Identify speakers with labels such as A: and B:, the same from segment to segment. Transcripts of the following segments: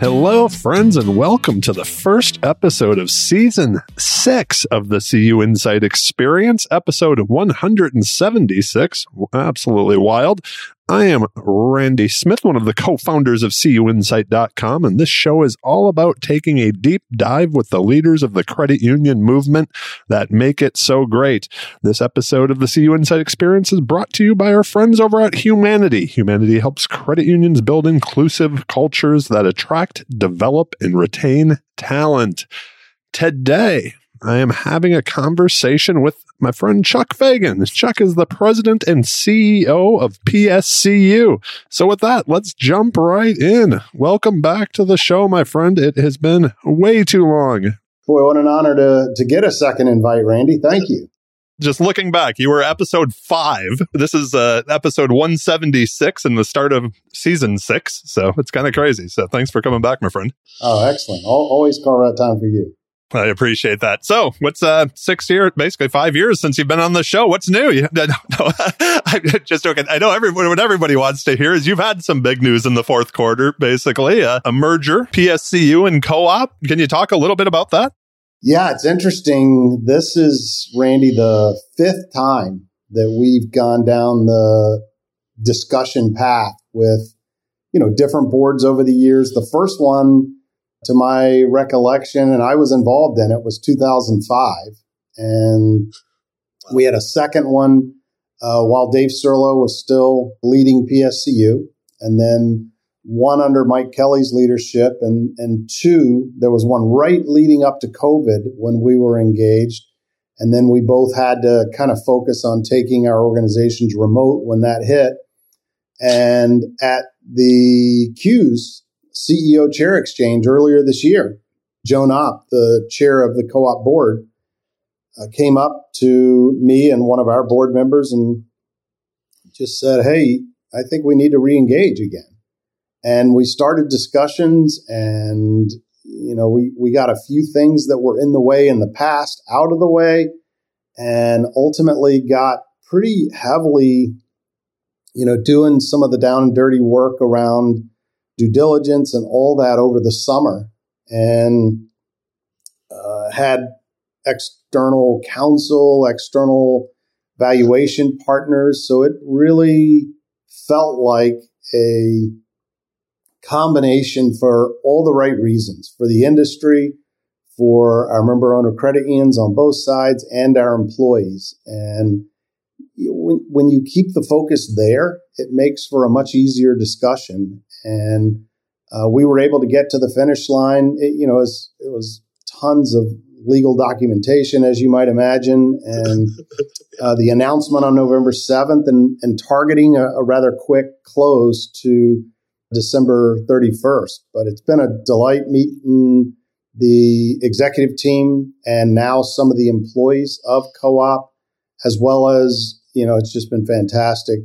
A: Hello, friends, and welcome to the first episode of season six of the CU Insight Experience, episode 176. Absolutely wild. I am Randy Smith, one of the co founders of CUInsight.com, and this show is all about taking a deep dive with the leaders of the credit union movement that make it so great. This episode of the CU Insight Experience is brought to you by our friends over at Humanidei. Humanidei helps credit unions build inclusive cultures that attract, develop, and retain talent. Today, I am having a conversation with my friend Chuck Fagan. Chuck is the president and CEO of PSCU. So, with that, let's jump right in. Welcome back to the show, my friend. It has been way too long.
B: Boy, what an honor to, to get a second invite, Randy. Thank you.
A: Just looking back, you were episode five. This is uh, episode 176 in the start of season six. So it's kind of crazy. So thanks for coming back, my friend.
B: Oh, excellent. always carve out time for you.
A: I appreciate that. So, what's uh six years, basically five years since you've been on the show? What's new? You, no, I'm just joking. I know everybody, what everybody wants to hear is you've had some big news in the fourth quarter, basically uh, a merger, PSCU and co-op. Can you talk a little bit about that?
B: Yeah, it's interesting. This is Randy the fifth time that we've gone down the discussion path with you know different boards over the years. The first one to my recollection, and I was involved in it, was 2005. And we had a second one uh, while Dave Serio was still leading PSCU, and then one under Mike Kelly's leadership, and, and two, there was one right leading up to COVID when we were engaged. And then we both had to kind of focus on taking our organizations remote when that hit. And at the CUES CEO chair exchange earlier this year. Joan Opp, the chair of the co op board, uh, came up to me and one of our board members and just said, Hey, I think we need to re engage again. And we started discussions and you know, we, we got a few things that were in the way in the past out of the way and ultimately got pretty heavily, you know, doing some of the down and dirty work around due diligence and all that over the summer and uh, had external counsel, external valuation partners. So it really felt like a combination for all the right reasons for the industry, for our member owner credit unions on both sides, and our employees. And when, when you keep the focus there, it makes for a much easier discussion. And uh, we were able to get to the finish line. It, you know, it was, it was, tons of legal documentation, as you might imagine, and uh, the announcement on November 7th and, and targeting a, a rather quick close to December 31st. But it's been a delight meeting the executive team and now some of the employees of co-op, as well as, you know, it's just been fantastic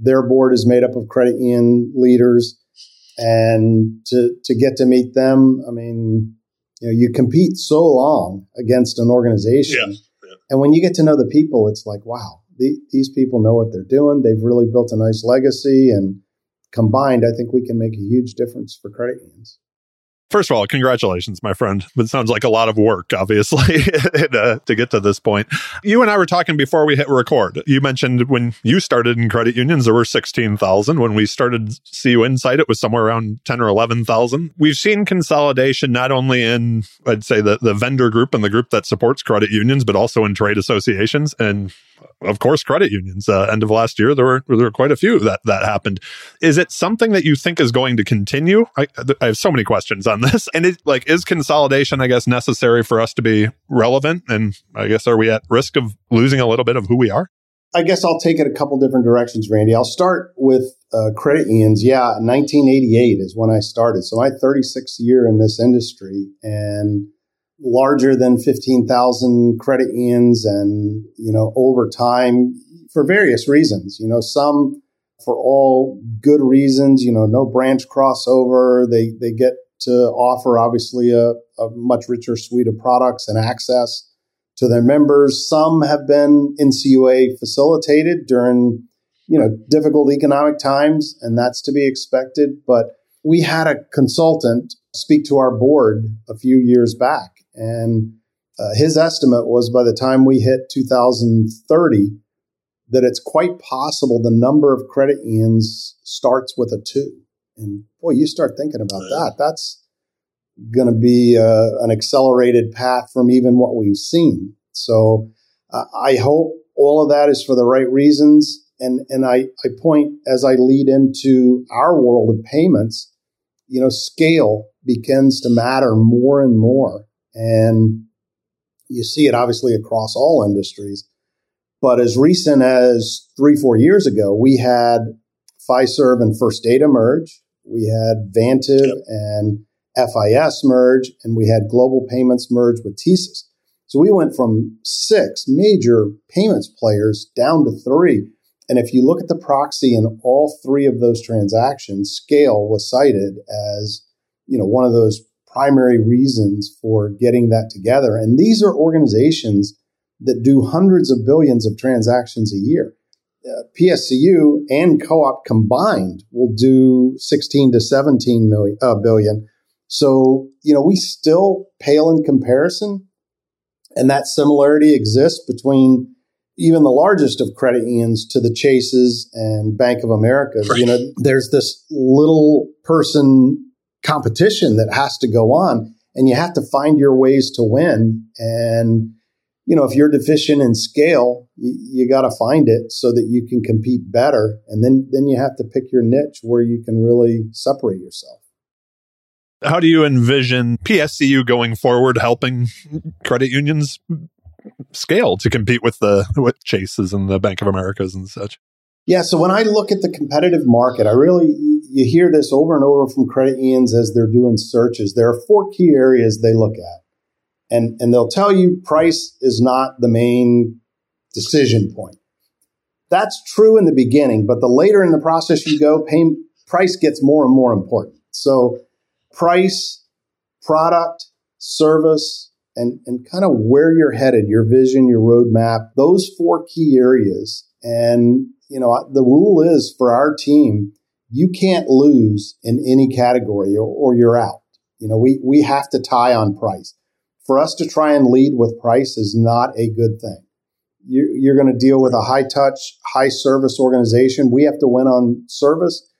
B: their board is made up of credit union leaders, and to to get to meet them, I mean, you know, you compete so long against an organization, yeah, and when you get to know the people, it's like, wow, the, these people know what they're doing. They've really built a nice legacy, and combined, I think we can make a huge difference for credit unions.
A: First of all, congratulations, my friend. It sounds like a lot of work, obviously, uh, to get to this point. You and I were talking before we hit record. You mentioned when you started in credit unions, there were 16,000. When we started CU Insight, it was somewhere around 10 or 11,000. We've seen consolidation not only in, I'd say, the, the vendor group and the group that supports credit unions, but also in trade associations. And of course, credit unions. Uh, end of last year, there were there were quite a few that that happened. Is it something that you think is going to continue? I, I have so many questions on this. And it like is consolidation, I guess, necessary for us to be relevant? And I guess are we at risk of losing a little bit of who we are?
B: I guess I'll take it a couple different directions, Randy. I'll start with uh, credit unions. Yeah, 1988 is when I started. So my 36th year in this industry, and larger than 15,000 credit unions and, you know, over time for various reasons, you know, some for all good reasons, you know, no branch crossover. They, they get to offer obviously a, a much richer suite of products and access to their members. Some have been NCUA facilitated during, you know, difficult economic times, and that's to be expected. But we had a consultant speak to our board a few years back, and uh, his estimate was by the time we hit 2030, that it's quite possible the number of credit unions starts with a two. And boy, you start thinking about that. That's going to be uh, an accelerated path from even what we've seen. So uh, I hope all of that is for the right reasons. And, and I, I point as I lead into our world of payments, you know, scale begins to matter more and more. And you see it obviously across all industries. But as recent as three, four years ago, we had Fiserv and First Data merge. We had Vantiv yep. and FIS merge, and we had Global Payments merge with TSYS. So we went from six major payments players down to three. And if you look at the proxy in all three of those transactions, scale was cited as, you know, one of those primary reasons for getting that together. And these are organizations that do hundreds of billions of transactions a year. Uh, PSCU and co-op combined will do 16 to 17 million, uh, billion. So, you know, we still pale in comparison. And that similarity exists between even the largest of credit unions to the Chases and Bank of America. Right. You know, there's this little person competition that has to go on and you have to find your ways to win. And you know, if you're deficient in scale, you, you got to find it so that you can compete better. And then, then you have to pick your niche where you can really separate yourself.
A: How do you envision PSCU going forward helping credit unions scale to compete with the with Chases and the Bank of Americas and such?
B: Yeah, so when I look at the competitive market, I really you hear this over and over from credit unions as they're doing searches. There are four key areas they look at and and they'll tell you price is not the main decision point. That's true in the beginning, but the later in the process you go, pay, price gets more and more important. So price, product, service, and, and kind of where you're headed, your vision, your roadmap, those four key areas. And, you know, the rule is for our team, you can't lose in any category or, or you're out. You know, we, we have to tie on price for us to try and lead with price is not a good thing. You, you're going to deal with a high touch, high service organization. We have to win on service.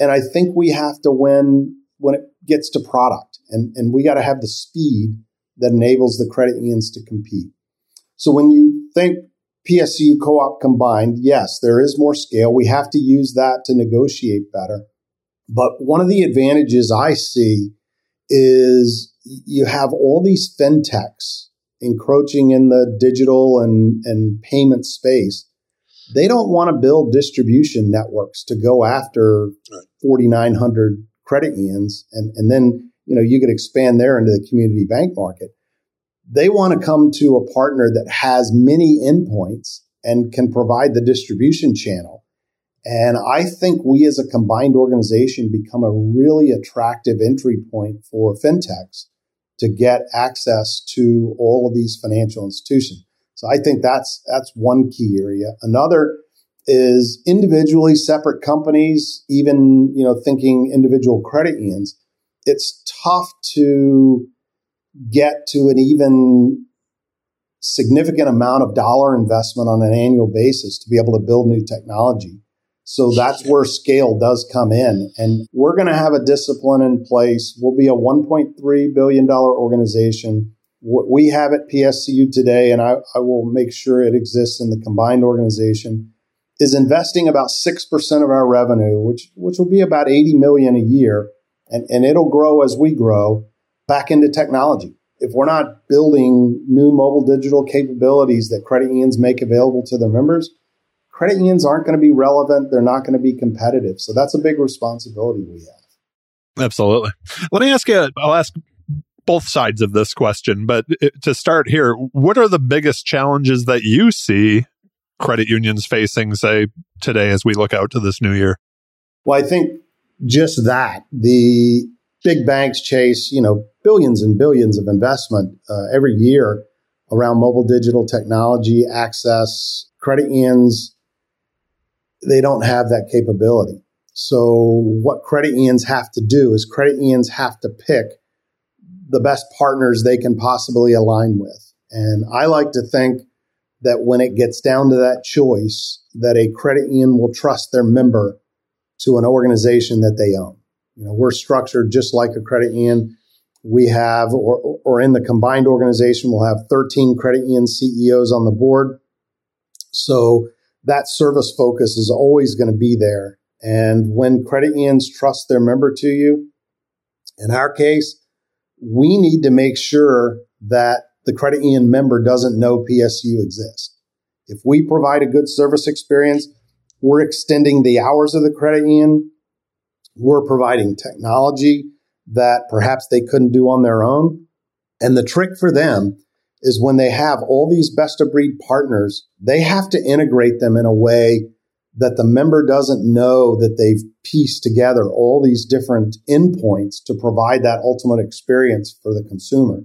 B: And I think we have to win when it gets to product. And, and we got to have the speed that enables the credit unions to compete. So when you think PSCU co-op combined, yes, there is more scale. We have to use that to negotiate better. But one of the advantages I see is you have all these fintechs encroaching in the digital and, and payment space. They don't want to build distribution networks to go after 4,900 credit unions. And, and then, you know, you could expand there into the community bank market. They want to come to a partner that has many endpoints and can provide the distribution channel and I think we as a combined organization become a really attractive entry point for fintechs to get access to all of these financial institutions. So I think that's that's one key area. Another is individually separate companies, even you know thinking individual credit unions. It's tough to get to an even significant amount of dollar investment on an annual basis to be able to build new technology. So that's where scale does come in. And we're going to have a discipline in place. We'll be a $1.3 billion organization. What we have at PSCU today, and I, I will make sure it exists in the combined organization, is investing about 6% of our revenue, which, which will be about 80 million a year. And, and it'll grow as we grow back into technology. If we're not building new mobile digital capabilities that credit unions make available to their members, credit unions aren't going to be relevant. They're not going to be competitive. So that's a big responsibility we have.
A: Absolutely. Let me ask you, I'll ask both sides of this question, but to start here, what are the biggest challenges that you see credit unions facing, say, today as we look out to this new year?
B: Well, I think just that the big banks chase, you know, billions and billions of investment uh, every year around mobile digital technology access. Credit unions they don't have that capability. So what credit unions have to do is credit unions have to pick the best partners they can possibly align with. And I like to think that when it gets down to that choice, that a credit union will trust their member to an organization that they own. You know, we're structured just like a credit union. We have, or, or in the combined organization, we'll have 13 credit union CEOs on the board. So that service focus is always going to be there. And when credit unions trust their member to you, in our case, we need to make sure that the credit union member doesn't know PSU exists. If we provide a good service experience, we're extending the hours of the credit union. We're providing technology that perhaps they couldn't do on their own. And the trick for them is when they have all these best of breed partners, they have to integrate them in a way that the member doesn't know that they've pieced together all these different endpoints to provide that ultimate experience for the consumer.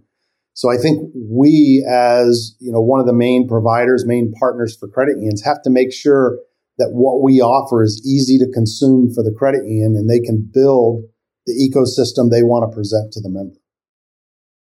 B: So I think we as, you know, one of the main providers, main partners for credit unions have to make sure that what we offer is easy to consume for the credit union and they can build the ecosystem they want to present to the member.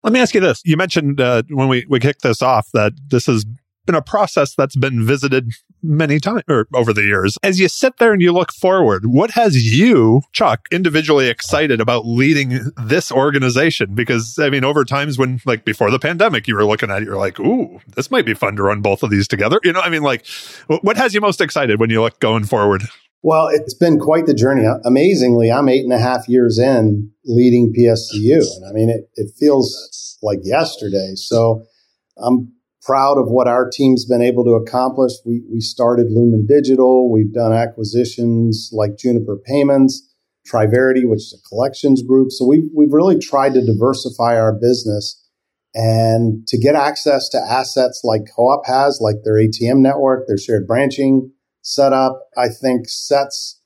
A: Let me ask you this. You mentioned uh, when we, we kicked this off that this has been a process that's been visited many times or over the years. As you sit there and you look forward, what has you, Chuck, individually excited about leading this organization? Because I mean, over times when like before the pandemic, you were looking at it, you're like, ooh, this might be fun to run both of these together. You know, I mean, like, what has you most excited when you look going forward?
B: Well, it's been quite the journey. Uh, amazingly, I'm eight and a half years in leading PSCU. And I mean, it, it feels like yesterday. So I'm proud of what our team's been able to accomplish. We, we started Lumin Digital. We've done acquisitions like Juniper Payments, Triverity, which is a collections group. So we've, we've really tried to diversify our business and to get access to assets like Co-op has, like their ATM network, their shared branching, setup, I think sets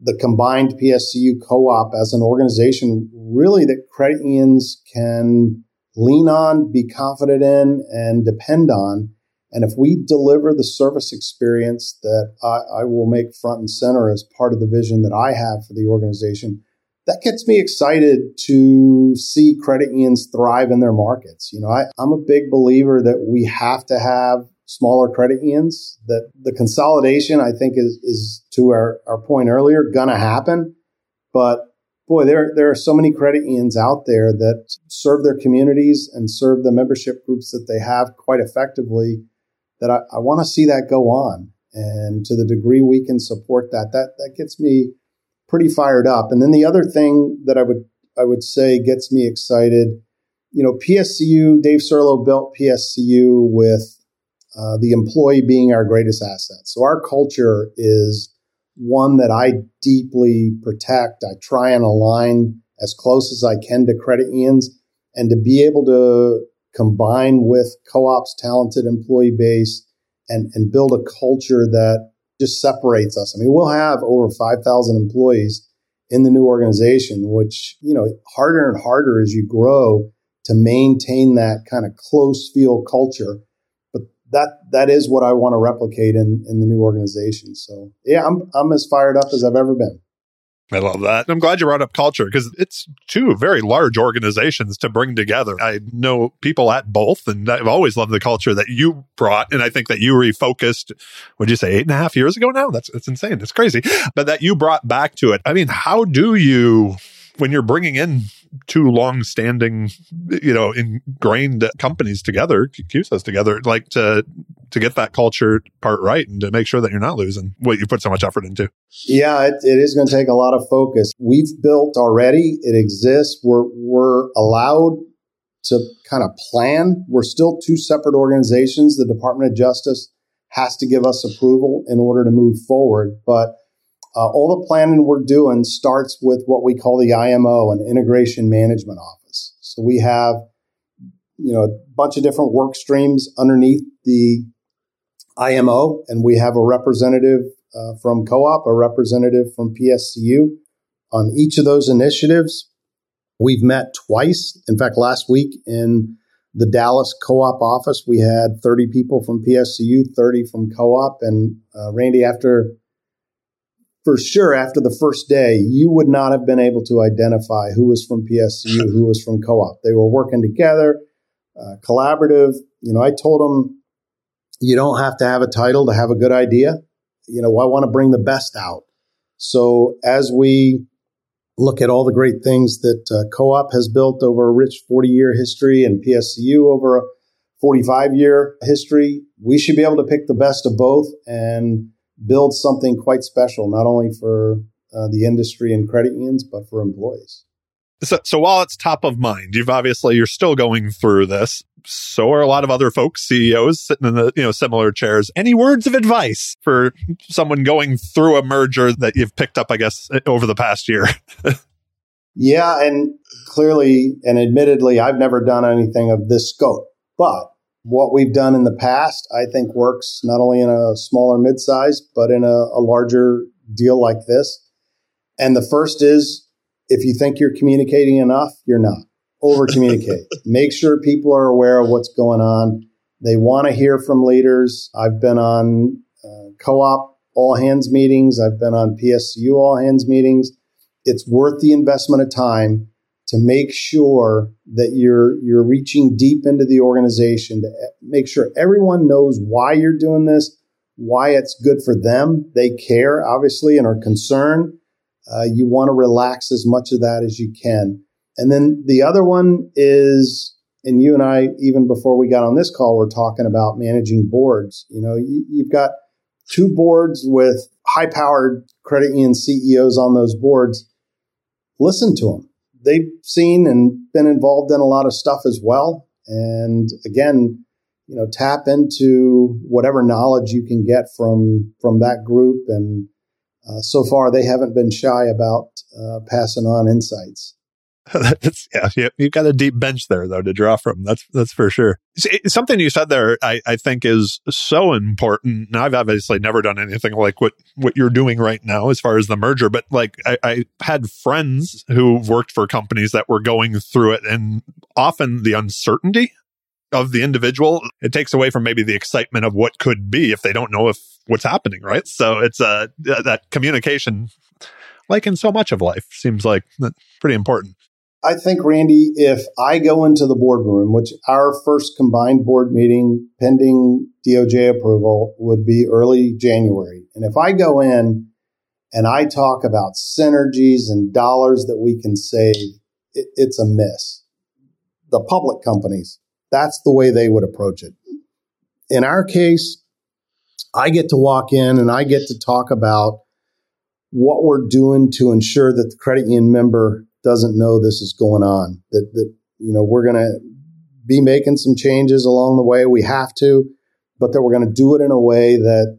B: the combined PSCU co-op as an organization really that credit unions can lean on, be confident in, and depend on. And if we deliver the service experience that I, I, will make front and center as part of the vision that I have for the organization, that gets me excited to see credit unions thrive in their markets. You know, I, I'm a big believer that we have to have smaller credit unions. That the consolidation, I think, is is to our, our point earlier, gonna happen. But boy, there there are so many credit unions out there that serve their communities and serve the membership groups that they have quite effectively. That I, I want to see that go on, and to the degree we can support that, that that gets me pretty fired up. And then the other thing that I would I would say gets me excited, you know, PSCU. Dave Serio built PSCU with uh, the employee being our greatest asset. So our culture is one that I deeply protect. I try and align as close as I can to credit unions and to be able to combine with co-op's talented employee base and, and build a culture that just separates us. I mean, we'll have over 5,000 employees in the new organization, which, you know, harder and harder as you grow to maintain that kind of close feel culture that that is what I want to replicate in in the new organization. So yeah, I'm I'm as fired up as I've ever been.
A: I love that. I'm glad you brought up culture because it's two very large organizations to bring together. I know people at both, and I've always loved the culture that you brought. And I think that you refocused, would you say, eight and a half years ago now? That's, that's insane. It's crazy. But that you brought back to it. I mean, how do you, when you're bringing in two long-standing, you know, ingrained companies together, CUSOs together, like to to get that culture part right and to make sure that you're not losing what you put so much effort into.
B: Yeah, it, it is going to take a lot of focus. We've built already; it exists. We're we're allowed to kind of plan. We're still two separate organizations. The Department of Justice has to give us approval in order to move forward, but uh, all the planning we're doing starts with what we call the IMO, an Integration Management Office. So we have, you know, a bunch of different work streams underneath the IMO, and we have a representative uh, from Co-op, a representative from PSCU on each of those initiatives. We've met twice. In fact, last week in the Dallas Co-op office, we had 30 people from PSCU, 30 from Co-op, and uh, Randy, after for sure after the first day, you would not have been able to identify who was from PSCU, who was from co-op. They were working together, uh, collaborative. You know, I told them, you don't have to have a title to have a good idea. You know, I want to bring the best out. So as we look at all the great things that uh, co-op has built over a rich 40 year history and PSCU over a 45 year history, we should be able to pick the best of both and build something quite special, not only for uh, the industry and credit unions, but for employees.
A: So, so while it's top of mind, you've obviously you're still going through this. So are a lot of other folks, CEOs sitting in the you know similar chairs. Any words of advice for someone going through a merger that you've picked up, I guess, over the past year?
B: yeah, and clearly and admittedly, I've never done anything of this scope, but what we've done in the past, I think works not only in a smaller midsize, but in a, a larger deal like this. And the first is if you think you're communicating enough, you're not. Over communicate. Make sure people are aware of what's going on. They want to hear from leaders. I've been on uh, co op all hands meetings, I've been on PSU all hands meetings. It's worth the investment of time to make sure that you're you're reaching deep into the organization to make sure everyone knows why you're doing this, why it's good for them. They care obviously and are concerned. Uh, you want to relax as much of that as you can. And then the other one is, and you and I, even before we got on this call, we're talking about managing boards. You know, you, you've got two boards with high powered credit union CEOs on those boards. Listen to them they've seen and been involved in a lot of stuff as well. And again, you know, tap into whatever knowledge you can get from from that group. And uh, so far, they haven't been shy about uh, passing on insights.
A: that's yeah, you, have got a deep bench there though to draw from. That's that's for sure. Something you said there, I, I think is so important. And I've obviously never done anything like what what you're doing right now as far as the merger, but like I, I had friends who worked for companies that were going through it, and often the uncertainty of the individual it takes away from maybe the excitement of what could be if they don't know if what's happening right so it's uh that communication like in so much of life seems like pretty important
B: I think, Randy, if I go into the boardroom, which our first combined board meeting pending DOJ approval would be early January. And if I go in and I talk about synergies and dollars that we can save, it, it's a miss. The public companies, that's the way they would approach it. In our case, I get to walk in and I get to talk about what we're doing to ensure that the credit union member doesn't know this is going on. That that you know we're going to be making some changes along the way. We have to, but that we're going to do it in a way that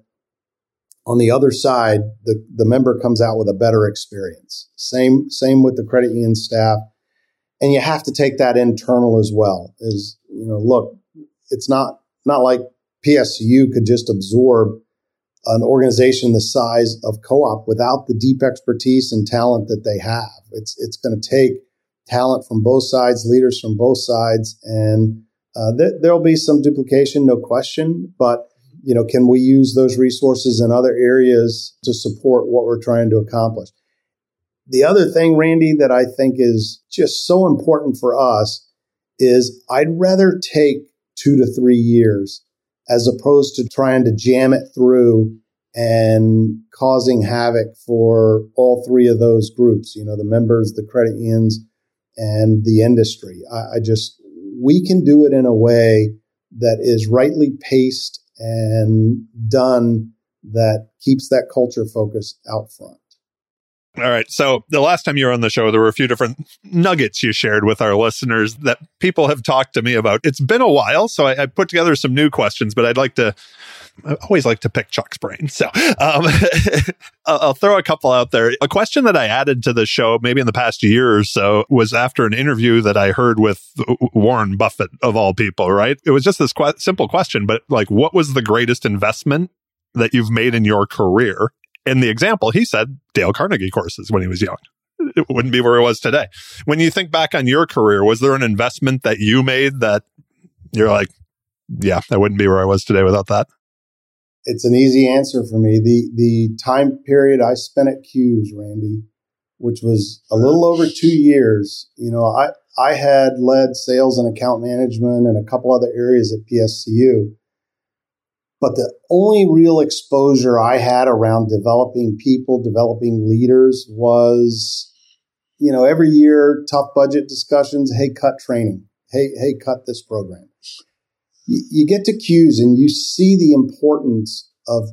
B: on the other side, the, the member comes out with a better experience. Same same with the credit union staff, and you have to take that internal as well. Is you know, look, it's not not like PSU could just absorb an organization the size of co-op without the deep expertise and talent that they have. It's it's going to take talent from both sides, leaders from both sides, and uh, th- there'll be some duplication, no question. But you know, can we use those resources in other areas to support what we're trying to accomplish? The other thing, Randy, that I think is just so important for us is I'd rather take two to three years as opposed to trying to jam it through and causing havoc for all three of those groups, you know, the members, the credit unions, and the industry. I, I just, we can do it in a way that is rightly paced and done that keeps that culture focus out front.
A: All right. So the last time you were on the show, there were a few different nuggets you shared with our listeners that people have talked to me about. It's been a while, so I, I put together some new questions, but I'd like to. I always like to pick Chuck's brain, so um, I'll throw a couple out there. A question that I added to the show, maybe in the past year or so, was after an interview that I heard with Warren Buffett of all people. Right? It was just this qu- simple question, but like, what was the greatest investment that you've made in your career? In the example, he said Dale Carnegie courses when he was young. It wouldn't be where he was today. When you think back on your career, was there an investment that you made that you're like, yeah, I wouldn't be where I was today without that?
B: it's an easy answer for me. The the time period I spent at CUES, Randy, which was a little over two years. You know, I I had led sales and account management and a couple other areas at PSCU. But the only real exposure I had around developing people, developing leaders was, you know, every year, tough budget discussions. Hey, cut training. Hey, hey, cut this program you, get to CUES and you see the importance of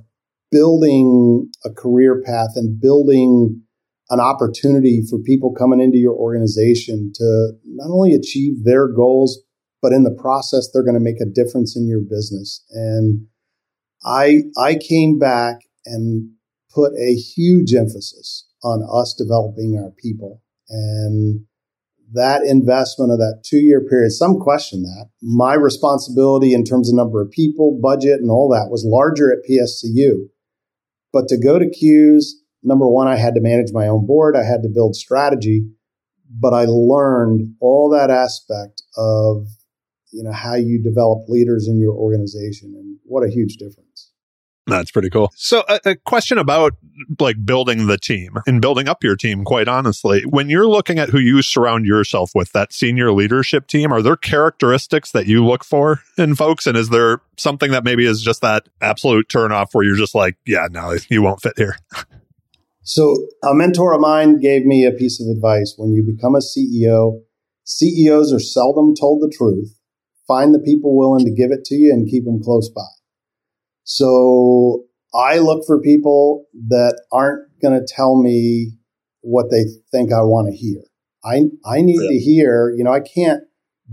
B: building a career path and building an opportunity for people coming into your organization to not only achieve their goals, but in the process, they're going to make a difference in your business. And I, I came back and put a huge emphasis on us developing our people. And that investment of that two year period, some question that. My responsibility in terms of number of people, budget, and all that was larger at PSCU. But to go to CUES, number one, I had to manage my own board, I had to build strategy, but I learned all that aspect of you know how you develop leaders in your organization and what a huge difference.
A: That's pretty cool. So, a, a, question about like building the team and building up your team, quite honestly. When you're looking at who you surround yourself with, that senior leadership team, are there characteristics that you look for in folks? And is there something that maybe is just that absolute turnoff where you're just like, yeah, no, you won't fit here?
B: So, a mentor of mine gave me a piece of advice. When you become a CEO, CEOs are seldom told the truth. Find the people willing to give it to you and keep them close by. So I look for people that aren't going to tell me what they think I want to hear. I, I need yeah. to hear, you know, I can't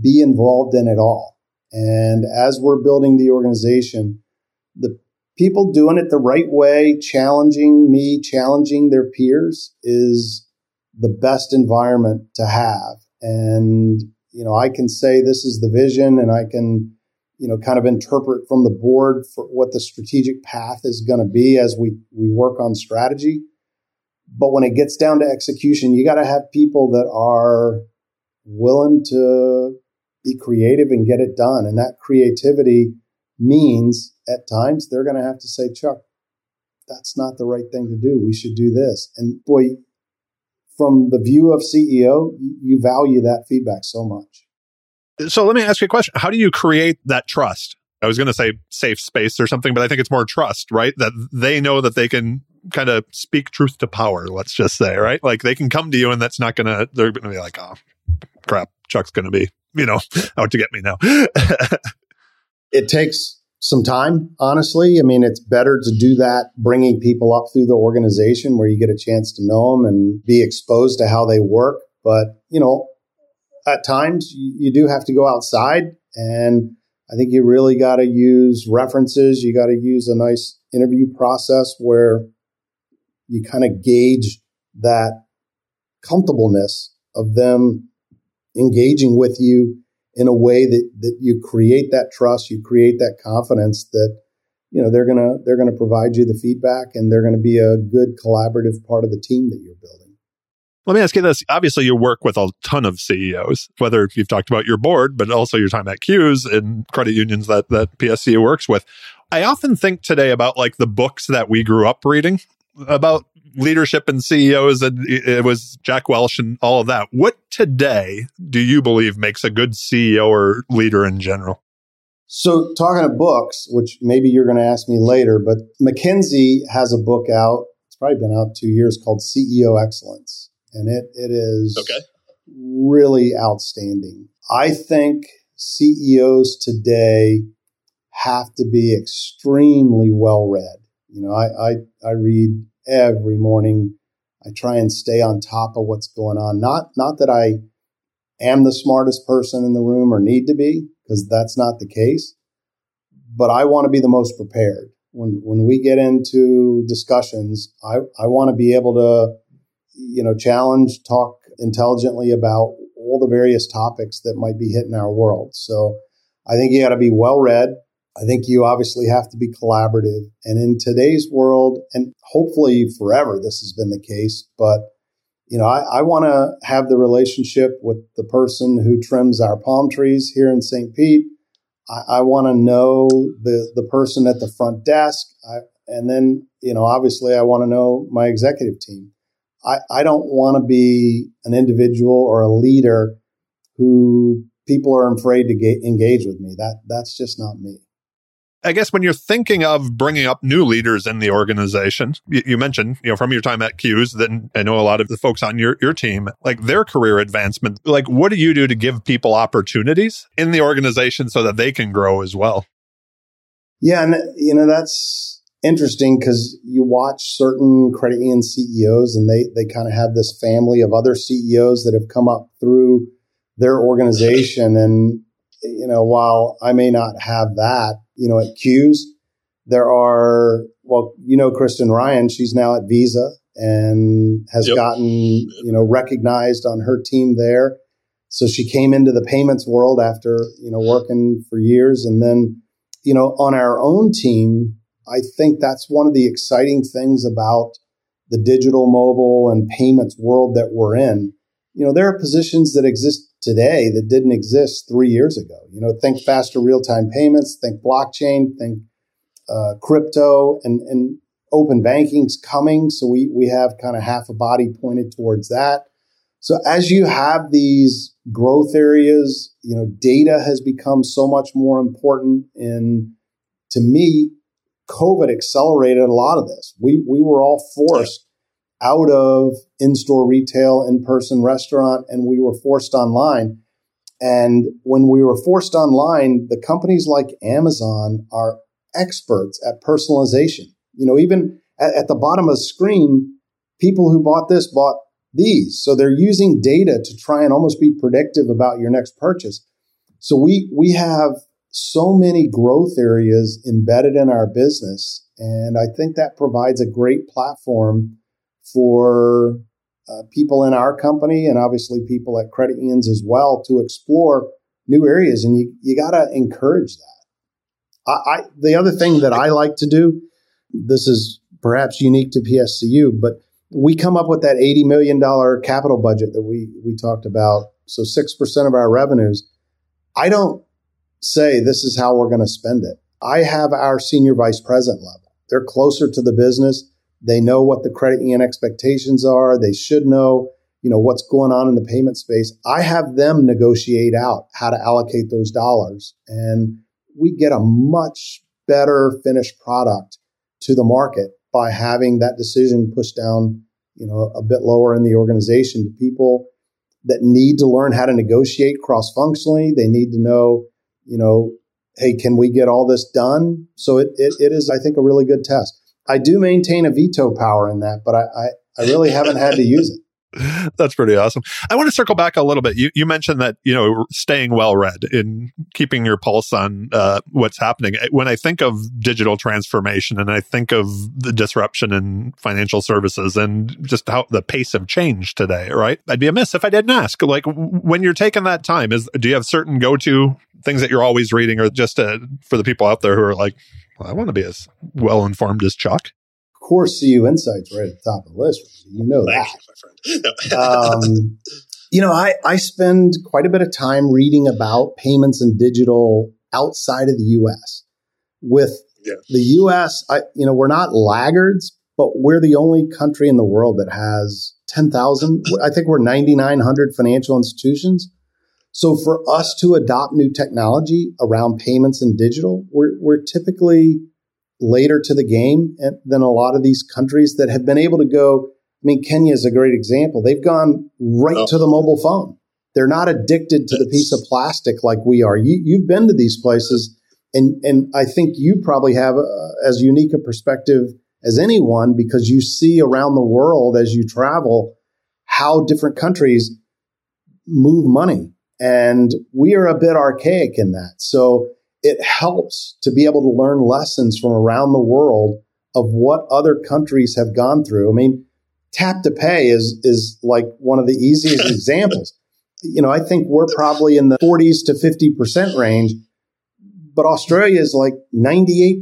B: be involved in it all. And as we're building the organization, the people doing it the right way, challenging me, challenging their peers is the best environment to have. And, you know, I can say this is the vision and I can you know, kind of interpret from the board for what the strategic path is going to be as we, we work on strategy. But when it gets down to execution, you got to have people that are willing to be creative and get it done. And that creativity means at times they're going to have to say, Chuck, that's not the right thing to do. We should do this. And boy, from the view of CEO, you value that feedback so much.
A: So let me ask you a question. How do you create that trust? I was going to say safe space or something, but I think it's more trust, right? That they know that they can kind of speak truth to power, let's just say, right? Like they can come to you and that's not going to, they're going to be like, oh, crap, Chuck's going to be, you know, out to get me now.
B: it takes some time, honestly. I mean, it's better to do that bringing people up through the organization where you get a chance to know them and be exposed to how they work. But, you know, at times you, do have to go outside and I think you really got to use references. You got to use a nice interview process where you kind of gauge that comfortableness of them engaging with you in a way that, that you create that trust, you create that confidence that, you know, they're going to, they're going to provide you the feedback and they're going to be a good collaborative part of the team that you're building.
A: Let me ask you this. Obviously, you work with a ton of CEOs, whether you've talked about your board, but also your time at CUES and credit unions that, that PSCU works with. I often think today about like the books that we grew up reading about leadership and CEOs, and it was Jack Welch and all of that. What today do you believe makes a good CEO or leader in general?
B: So, talking of books, which maybe you're going to ask me later, but McKinsey has a book out. It's probably been out two years called CEO Excellence and it, it is okay. really outstanding. I think CEOs today have to be extremely well read. You know, I, I, I read every morning. I try and stay on top of what's going on. Not, not that I am the smartest person in the room or need to be, because that's not the case. But I want to be the most prepared. When, when we get into discussions, I, I want to be able to you know, challenge, talk intelligently about all the various topics that might be hitting our world. So I think you got to be well read. I think you obviously have to be collaborative. And in today's world, and hopefully forever, this has been the case, but you know, I, I want to have the relationship with the person who trims our palm trees here in St. Pete. I, I want to know the, the person at the front desk. I, and then, you know, obviously I want to know my executive team. I, I don't want to be an individual or a leader who people are afraid to engage with me. That that's just not me.
A: I guess when you're thinking of bringing up new leaders in the organization, you, you, mentioned, you know, from your time at CUES, then I know a lot of the folks on your, your team, like their career advancement. Like, what do you do to give people opportunities in the organization so that they can grow as well?
B: Yeah. And, you know, that's interesting because you watch certain credit union CEOs and they, they kind of have this family of other CEOs that have come up through their organization. And, you know, while I may not have that, you know, at CUES, there are, well, you know, Kristen Ryan, she's now at Visa and has yep. gotten, you know, recognized on her team there. So she came into the payments world after, you know, working for years. And then, you know, on our own team, I think that's one of the exciting things about the digital mobile and payments world that we're in. You know, there are positions that exist today that didn't exist three years ago. You know, think faster real time payments, think blockchain, think uh, crypto, and, and open banking's coming. So we, we have kind of half a body pointed towards that. So as you have these growth areas, you know, data has become so much more important. And to me, COVID accelerated a lot of this. We, we were all forced out of in-store retail, in-person restaurant, and we were forced online. And when we were forced online, the companies like Amazon are experts at personalization. You know, even at, at the bottom of the screen, people who bought this bought these. So they're using data to try and almost be predictive about your next purchase. So we, we have so many growth areas embedded in our business. And I think that provides a great platform for uh, people in our company and obviously people at credit unions as well to explore new areas. And you, you got to encourage that. I, I, the other thing that I like to do, this is perhaps unique to PSCU, but we come up with that $80 million capital budget that we, we talked about. So 6% of our revenues. I don't say this is how we're going to spend it. I have our senior vice president level. They're closer to the business. They know what the credit union expectations are. They should know, you know, what's going on in the payment space. I have them negotiate out how to allocate those dollars and we get a much better finished product to the market by having that decision pushed down, you know, a bit lower in the organization to people that need to learn how to negotiate cross functionally. They need to know, you know, hey, can we get all this done? So it, it, it is, I think, a really good test. I do maintain a veto power in that, but I, I, I really haven't had to use it.
A: That's pretty awesome. I want to circle back a little bit. You, you mentioned that, you know, staying well read in keeping your pulse on uh, what's happening. When I think of digital transformation and I think of the disruption in financial services and just how the pace of change today, right? I'd be amiss if I didn't ask. Like when you're taking that time, is do you have certain go to things that you're always reading or just to, for the people out there who are like, I want to be as well informed as Chuck.
B: Of course, CU Insights right at the top of the list. You know that. You, um, you know, I, I spend quite a bit of time reading about payments and digital outside of the U.S. With yeah. the U.S., I, you know, we're not laggards, but we're the only country in the world that has 10,000. I think we're 9,900 financial institutions. So for us to adopt new technology around payments and digital, we're, we're typically later to the game eh, than a lot of these countries that have been able to go. I mean, Kenya is a great example. They've gone right oh. to the mobile phone. They're not addicted to the piece of plastic like we are. You, you've been to these places, and and I think you probably have a, as unique a perspective as anyone because you see around the world as you travel how different countries move money and we are a bit archaic in that. So it helps to be able to learn lessons from around the world of what other countries have gone through. I mean, tap to pay is, is like one of the easiest examples. You know, I think we're probably in the 40s to 50% range, but Australia is like 98%.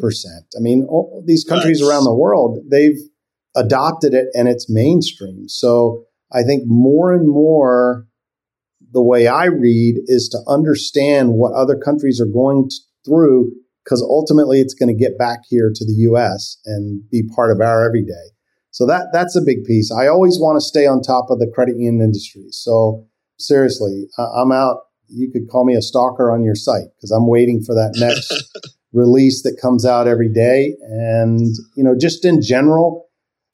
B: I mean, all these countries nice. around the world, they've adopted it and it's mainstream. So I think more and more the way I read is to understand what other countries are going through because ultimately it's going to get back here to the US and be part of our everyday. So that that's a big piece. I always want to stay on top of the credit union industry. So seriously, I'm out. You could call me a stalker on your site because I'm waiting for that next release that comes out every day. And, you know, just in general,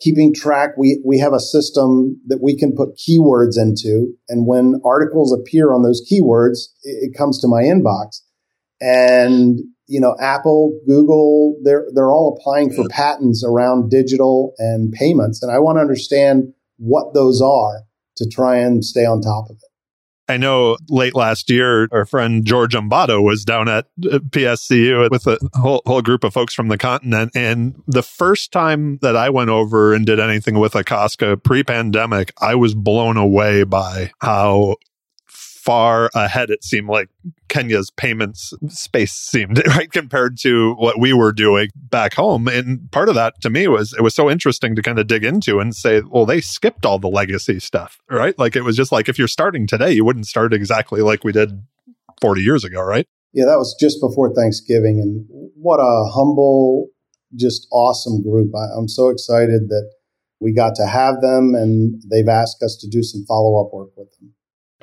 B: keeping track, we, we have a system that we can put keywords into. And when articles appear on those keywords, it, it comes to my inbox. And, you know, Apple, Google, they're, they're all applying for patents around digital and payments. And I want to understand what those are to try and stay on top of it.
A: I know late last year, our friend George Ombado was down at uh, PSCU with a whole, whole group of folks from the continent. And the first time that I went over and did anything with ACCOSCA pre pandemic, I was blown away by how far ahead it seemed like Kenya's payments space seemed, right, compared to what we were doing back home. And part of that to me was it was so interesting to kind of dig into and say, well, they skipped all the legacy stuff, right? Like it was just like if you're starting today, you wouldn't start exactly like we did 40 years ago, right?
B: Yeah, that was just before Thanksgiving. And what a humble, just awesome group. I, I'm so excited that we got to have them and they've asked us to do some follow up work with them.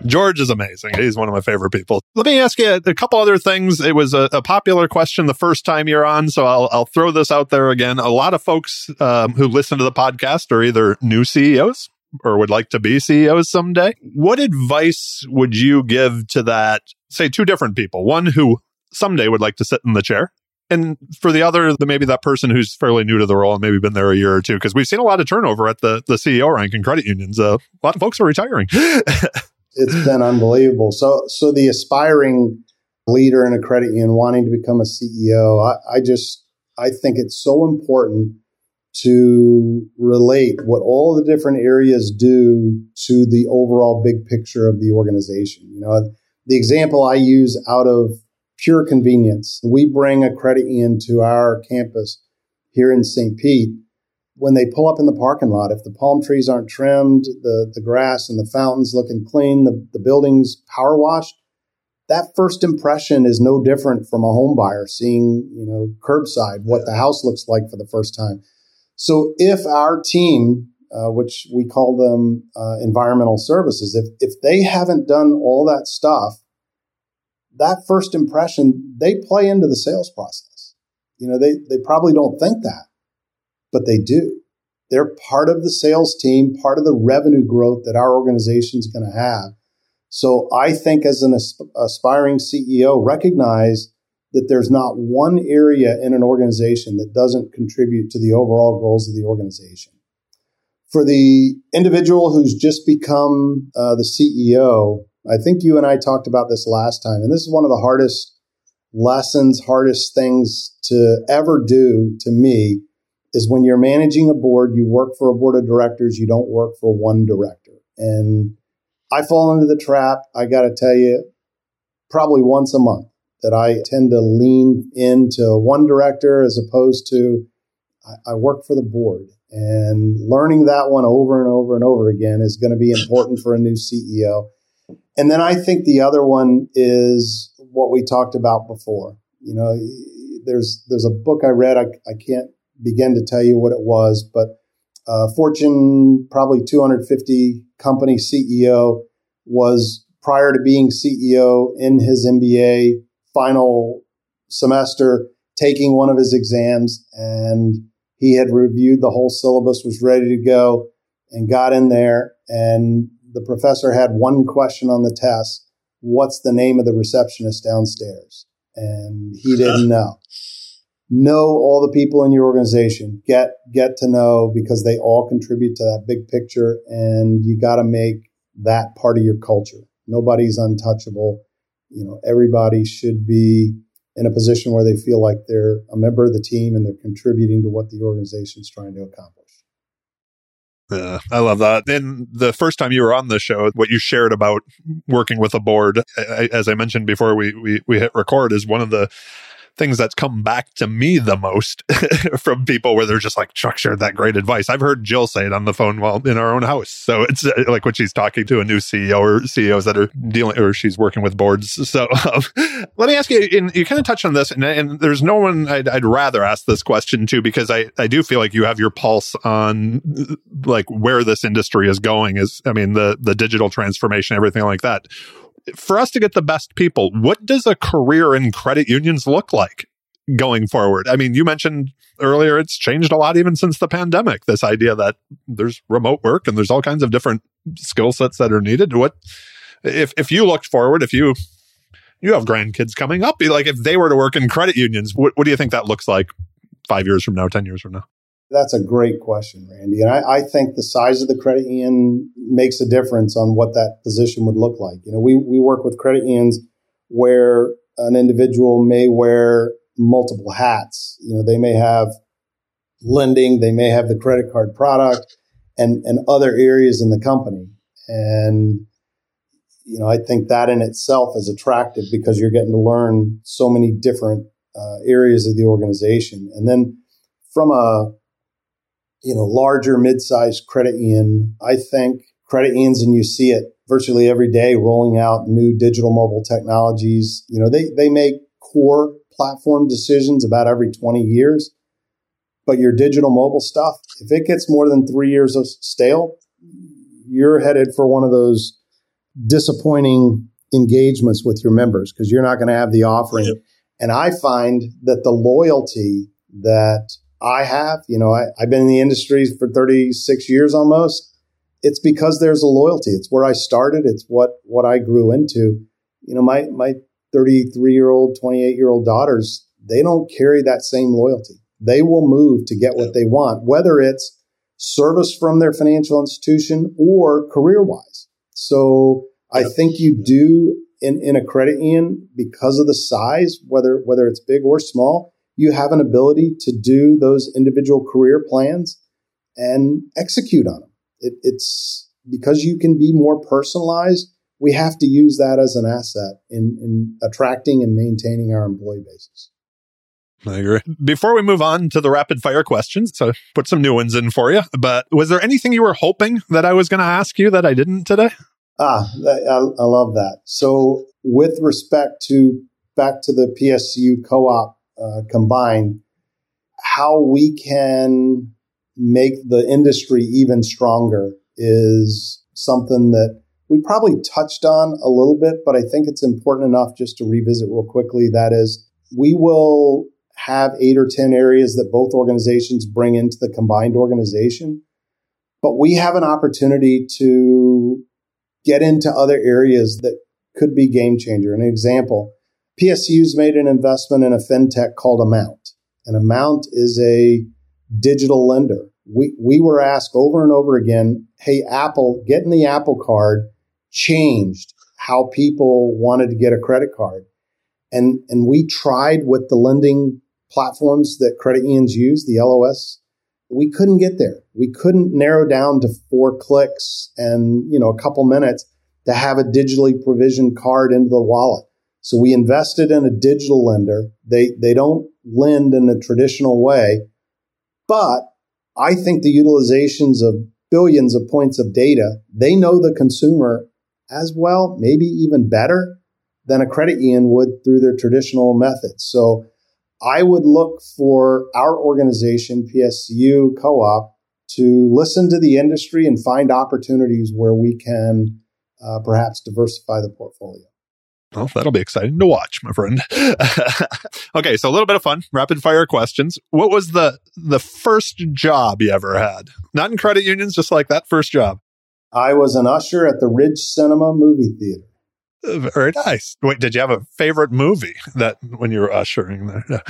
A: George is amazing. He's one of my favorite people. Let me ask you a couple other things. It was a, a popular question the first time you're on, so I'll, I'll throw this out there again. A lot of folks um, who listen to the podcast are either new CEOs or would like to be CEOs someday. What advice would you give to that, say, two different people? One who someday would like to sit in the chair and for the other, the, maybe that person who's fairly new to the role and maybe been there a year or two, because we've seen a lot of turnover at the, the CEO rank in credit unions. Uh, a lot of folks are retiring.
B: it's been unbelievable. So, so the aspiring leader in a credit union wanting to become a CEO, I, I just, I think it's so important to relate what all the different areas do to the overall big picture of the organization. You know, the example I use out of pure convenience, we bring a credit union to our campus here in St. Pete when they pull up in the parking lot, if the palm trees aren't trimmed, the, the grass and the fountains looking clean, the, the building's power washed, that first impression is no different from a home buyer seeing, you know, curbside, what the house looks like for the first time. So if our team, uh, which we call them uh, environmental services, if, if they haven't done all that stuff, that first impression, they play into the sales process. You know, they, they probably don't think that but they do. They're part of the sales team, part of the revenue growth that our organization is going to have. So I think as an aspiring CEO, recognize that there's not one area in an organization that doesn't contribute to the overall goals of the organization. For the individual who's just become uh, the CEO, I think you and I talked about this last time, and this is one of the hardest lessons, hardest things to ever do to me is when you're managing a board, you work for a board of directors, you don't work for one director. And I fall into the trap, I got to tell you, probably once a month that I tend to lean into one director as opposed to I, I work for the board. And learning that one over and over and over again is going to be important for a new CEO. And then I think the other one is what we talked about before. You know, there's there's a book I read. I, I can't begin to tell you what it was, but uh, Fortune, probably 250 company CEO, was prior to being CEO in his MBA final semester, taking one of his exams, and he had reviewed the whole syllabus, was ready to go, and got in there. And the professor had one question on the test What's the name of the receptionist downstairs? And he didn't know know all the people in your organization get get to know because they all contribute to that big picture and you got to make that part of your culture. Nobody's untouchable. You know everybody should be in a position where they feel like they're a member of the team and they're contributing to what the organization is trying to accomplish.
A: Yeah, I love that. Then the first time you were on the show, what you shared about working with a board, as I mentioned before we, we, we hit record, is one of the things that's come back to me the most from people where they're just like, Chuck shared that great advice. I've heard Jill say it on the phone while in our own house. So it's uh, like when she's talking to a new CEO or CEOs that are dealing or she's working with boards. So um, let me ask you, and you kind of touched on this, and, and there's no one I'd, I'd, rather ask this question to because I, I do feel like you have your pulse on like where this industry is going is, I mean, the, the digital transformation, everything like that for us to get the best people, what does a career in credit unions look like going forward? I mean, you mentioned earlier it's changed a lot even since the pandemic. This idea that there's remote work and there's all kinds of different skill sets that are needed. What if if you looked forward, if you you have grandkids coming up, be like if they were to work in credit unions, what, what do you think that looks like five years from now, ten years from now?
B: That's a great question, Randy. And I, I, think the size of the credit union makes a difference on what that position would look like. You know, we, we work with credit unions where an individual may wear multiple hats. You know, they may have lending, they may have the credit card product and, and other areas in the company. And, you know, I think that in itself is attractive because you're getting to learn so many different uh, areas of the organization. And then from a you know, larger mid-sized credit union, I think credit unions, and you see it virtually every day rolling out new digital mobile technologies. You know, they, they make core platform decisions about every 20 years. But your digital mobile stuff, if it gets more than three years of stale, you're headed for one of those disappointing engagements with your members because you're not going to have the offering. Yep. And I find that the loyalty that I have. You know, I, I've been in the industry for 36 years almost. It's because there's a loyalty. It's where I started. It's what, what I grew into. You know, my, my 33 year old, 28 year old daughters, they don't carry that same loyalty. They will move to get what they want, whether it's service from their financial institution or career wise. So I think you do in, in a credit union because of the size, whether, whether it's big or small, you have an ability to do those individual career plans and execute on them. It, it's because you can be more personalized. We have to use that as an asset in, in attracting and maintaining our employee bases.
A: I agree. Before we move on to the rapid fire questions, so put some new ones in for you. But was there anything you were hoping that I was going to ask you that I didn't today?
B: Ah, I, I love that. So, with respect to back to the PSCU co-op uh, combined, how we can make the industry even stronger is something that we probably touched on a little bit, but I think it's important enough just to revisit real quickly. That is, we will have eight or 10 areas that both organizations bring into the combined organization, but we have an opportunity to get into other areas that could be game changer. An example, PSCU's made an investment in a fintech called Amount. And Amount is a digital lender. We, we were asked over and over again, hey, Apple, getting the Apple card changed how people wanted to get a credit card. And, and we tried with the lending platforms that credit unions use, the LOS. We couldn't get there. We couldn't narrow down to four clicks and, you know, a couple minutes to have a digitally provisioned card into the wallet. So we invested in a digital lender. They, they don't lend in a traditional way, but I think the utilizations of billions of points of data, they know the consumer as well, maybe even better than a credit union would through their traditional methods. So I would look for our organization, PSCU Co-op, to listen to the industry and find opportunities where we can uh, perhaps diversify the portfolio.
A: Well, that'll be exciting to watch, my friend. okay, so a little bit of fun, rapid fire questions. What was the the first job you ever had? Not in credit unions, just like that first job.
B: I was an usher at the Ridge Cinema movie theater.
A: Uh, very nice. Wait, did you have a favorite movie that when you were ushering there?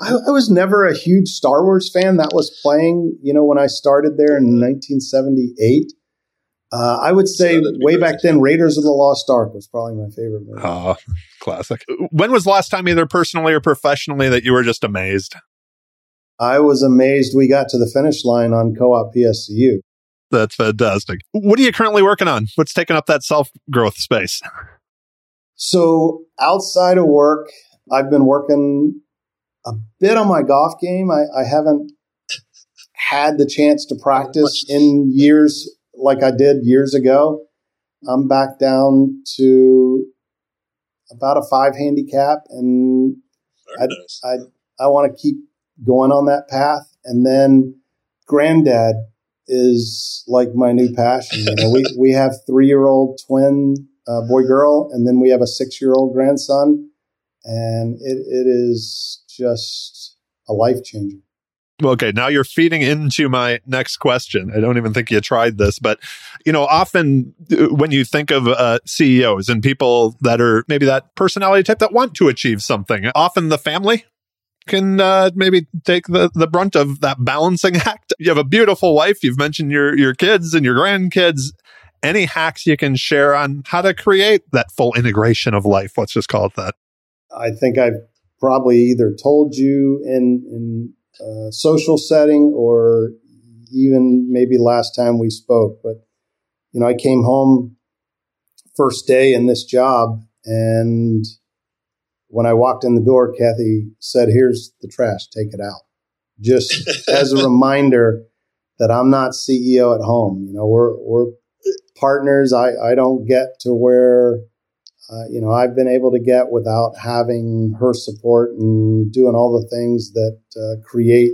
B: I, I, was never a huge Star Wars fan. That was playing, you know, when I started there in 1978. Uh, I would say way back then, Raiders of the Lost Ark was probably my favorite movie.
A: Oh, classic. When was the last time, either personally or professionally, that you were just amazed?
B: I was amazed we got to the finish line on Co op PSCU.
A: That's fantastic. What are you currently working on? What's taking up that self growth space?
B: So, outside of work, I've been working a bit on my golf game. I, I haven't had the chance to practice in years like I did years ago. I'm back down to about a five handicap, and I, nice. I I want to keep going on that path. And then granddad is like my new passion. You know, we we have three year old twin uh, boy girl, and then we have a six year old grandson, and it it is just a life changer.
A: Okay, now you're feeding into my next question. I don't even think you tried this, but you know, often uh, when you think of uh, CEOs and people that are maybe that personality type that want to achieve something, often the family can uh, maybe take the, the brunt of that balancing act. You have a beautiful wife. You've mentioned your your kids and your grandkids. Any hacks you can share on how to create that full integration of life? Let's just call it that.
B: I think I've probably either told you in in a social setting or even maybe last time we spoke. But you know, I came home first day in this job, and when I walked in the door, Kathy said, "Here's the trash. Take it out." Just as a reminder that I'm not CEO at home. You know, we're we're partners. I I don't get to where uh, you know, I've been able to get without having her support and doing all the things that uh, create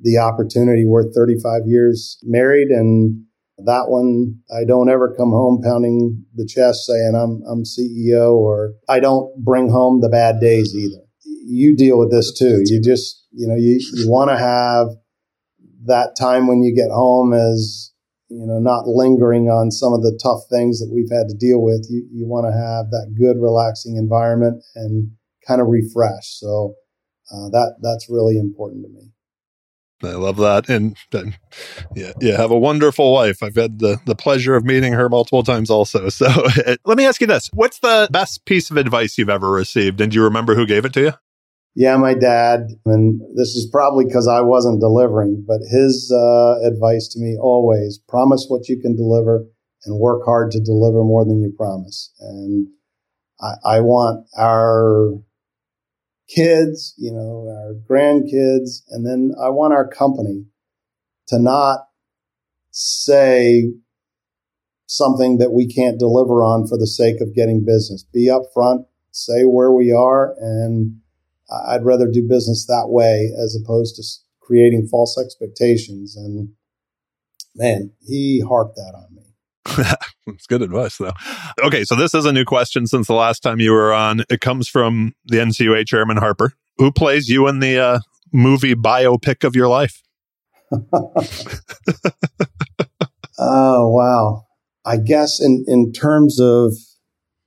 B: the opportunity. We're 35 years married, and that one, I don't ever come home pounding the chest saying I'm I'm CEO, or I don't bring home the bad days either. You deal with this too. You just, you know, you you want to have that time when you get home as you know, not lingering on some of the tough things that we've had to deal with. You, you want to have that good, relaxing environment and kind of refresh. So uh, that that's really important to me.
A: I love that, and, and yeah, yeah, have a wonderful wife. I've had the the pleasure of meeting her multiple times, also. So let me ask you this: What's the best piece of advice you've ever received, and do you remember who gave it to you?
B: Yeah, my dad, and this is probably because I wasn't delivering, but his uh, advice to me always promise what you can deliver and work hard to deliver more than you promise. And I, I want our kids, you know, our grandkids, and then I want our company to not say something that we can't deliver on for the sake of getting business. Be upfront, say where we are, and I'd rather do business that way as opposed to creating false expectations. And man, he harped that on me.
A: It's good advice, though. Okay, so this is a new question since the last time you were on. It comes from the NCUA chairman, Harper. Who plays you in the uh, movie biopic of your life?
B: oh, wow. I guess in, in terms of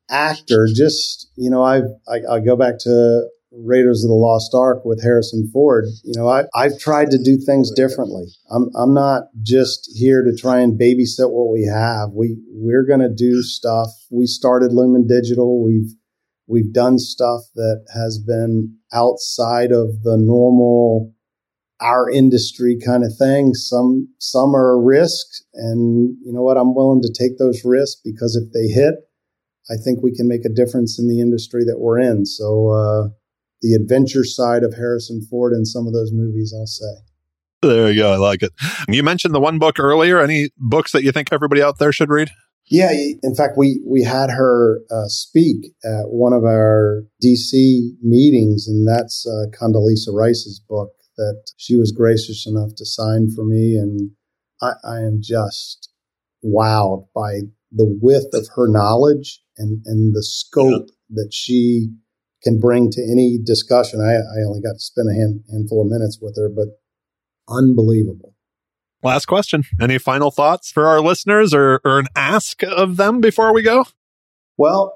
B: actor, just, you know, I've, I, I go back to Raiders of the Lost Ark with Harrison Ford, you know, I, I've tried to do things differently. I'm, I'm not just here to try and babysit what we have. We, we're going to do stuff. We started Lumin Digital. We've, we've done stuff that has been outside of the normal, our industry kind of thing. Some, some are risks and you know what? I'm willing to take those risks because if they hit, I think we can make a difference in the industry that we're in. So, uh, the adventure side of Harrison Ford in some of those movies, I'll say.
A: There you go. I like it. You mentioned the one book earlier. Any books that you think everybody out there should read?
B: Yeah. In fact, we, we had her uh, speak at one of our DC meetings, and that's uh, Condoleezza Rice's book that she was gracious enough to sign for me. And I, I am just wowed by the width of her knowledge and, and the scope yeah. that she can bring to any discussion. I, I only got to spend a hand, handful of minutes with her, but unbelievable.
A: Last question. Any final thoughts for our listeners or, or an ask of them before we go?
B: Well,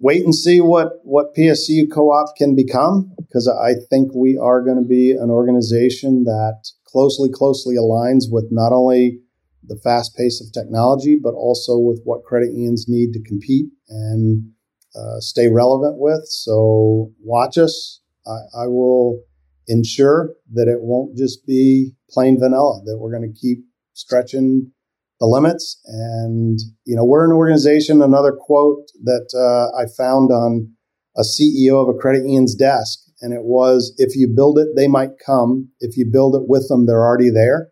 B: wait and see what, what PSCU co-op can become because I think we are going to be an organization that closely, closely aligns with not only the fast pace of technology, but also with what credit unions need to compete and uh, stay relevant with. So watch us. I, I, will ensure that it won't just be plain vanilla, that we're going to keep stretching the limits. And, you know, we're an organization, another quote that uh, I found on a CEO of a credit union's desk. And it was if you build it, they might come. If you build it with them, they're already there.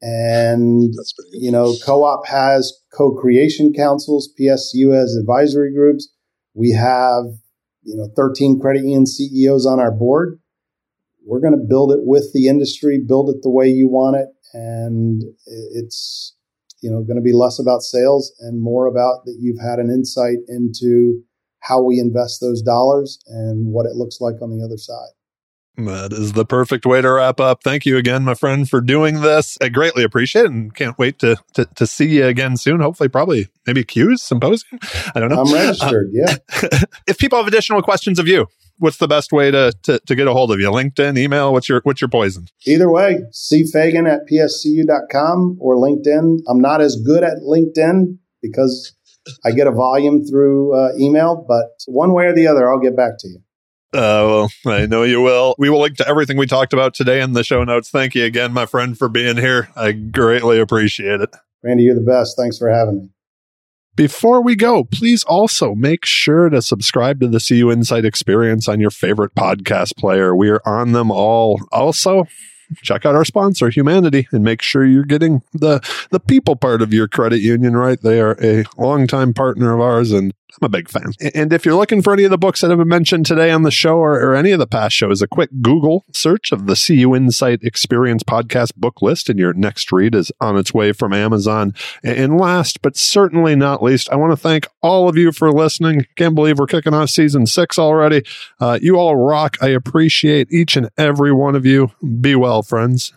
B: And, you know, co op has co creation councils, PSCU has advisory groups. We have, you know, 13 credit union CEOs on our board. We're going to build it with the industry, build it the way you want it. And it's, you know, going to be less about sales and more about that you've had an insight into how we invest those dollars and what it looks like on the other side.
A: That is the perfect way to wrap up. Thank you again, my friend, for doing this. I greatly appreciate it and can't wait to, to, to see you again soon. Hopefully, probably maybe CUES symposium. I don't know.
B: I'm registered. Uh, yeah.
A: if people have additional questions of you, what's the best way to, to, to get a hold of you? LinkedIn, email? What's your what's your poison?
B: Either way, cfagan at pscu.com or LinkedIn. I'm not as good at LinkedIn because I get a volume through uh, email, but one way or the other, I'll get back to you.
A: Uh, well, I know you will. We will link to everything we talked about today in the show notes. Thank you again, my friend, for being here. I greatly appreciate it.
B: Randy, you're the best. Thanks for having me.
A: Before we go, please also make sure to subscribe to the CUInsight Experience on your favorite podcast player. We are on them all. Also, check out our sponsor, Humanidei, and make sure you're getting the the people part of your credit union right. They are a longtime partner of ours, and I'm a big fan. And if you're looking for any of the books that have been mentioned today on the show or, or, any of the past shows, a quick Google search of the CUInsight Experience podcast book list and your next read is on its way from Amazon. And last but certainly not least, I want to thank all of you for listening. Can't believe we're kicking off season six already. Uh, you all rock. I appreciate each and every one of you. Be well, friends.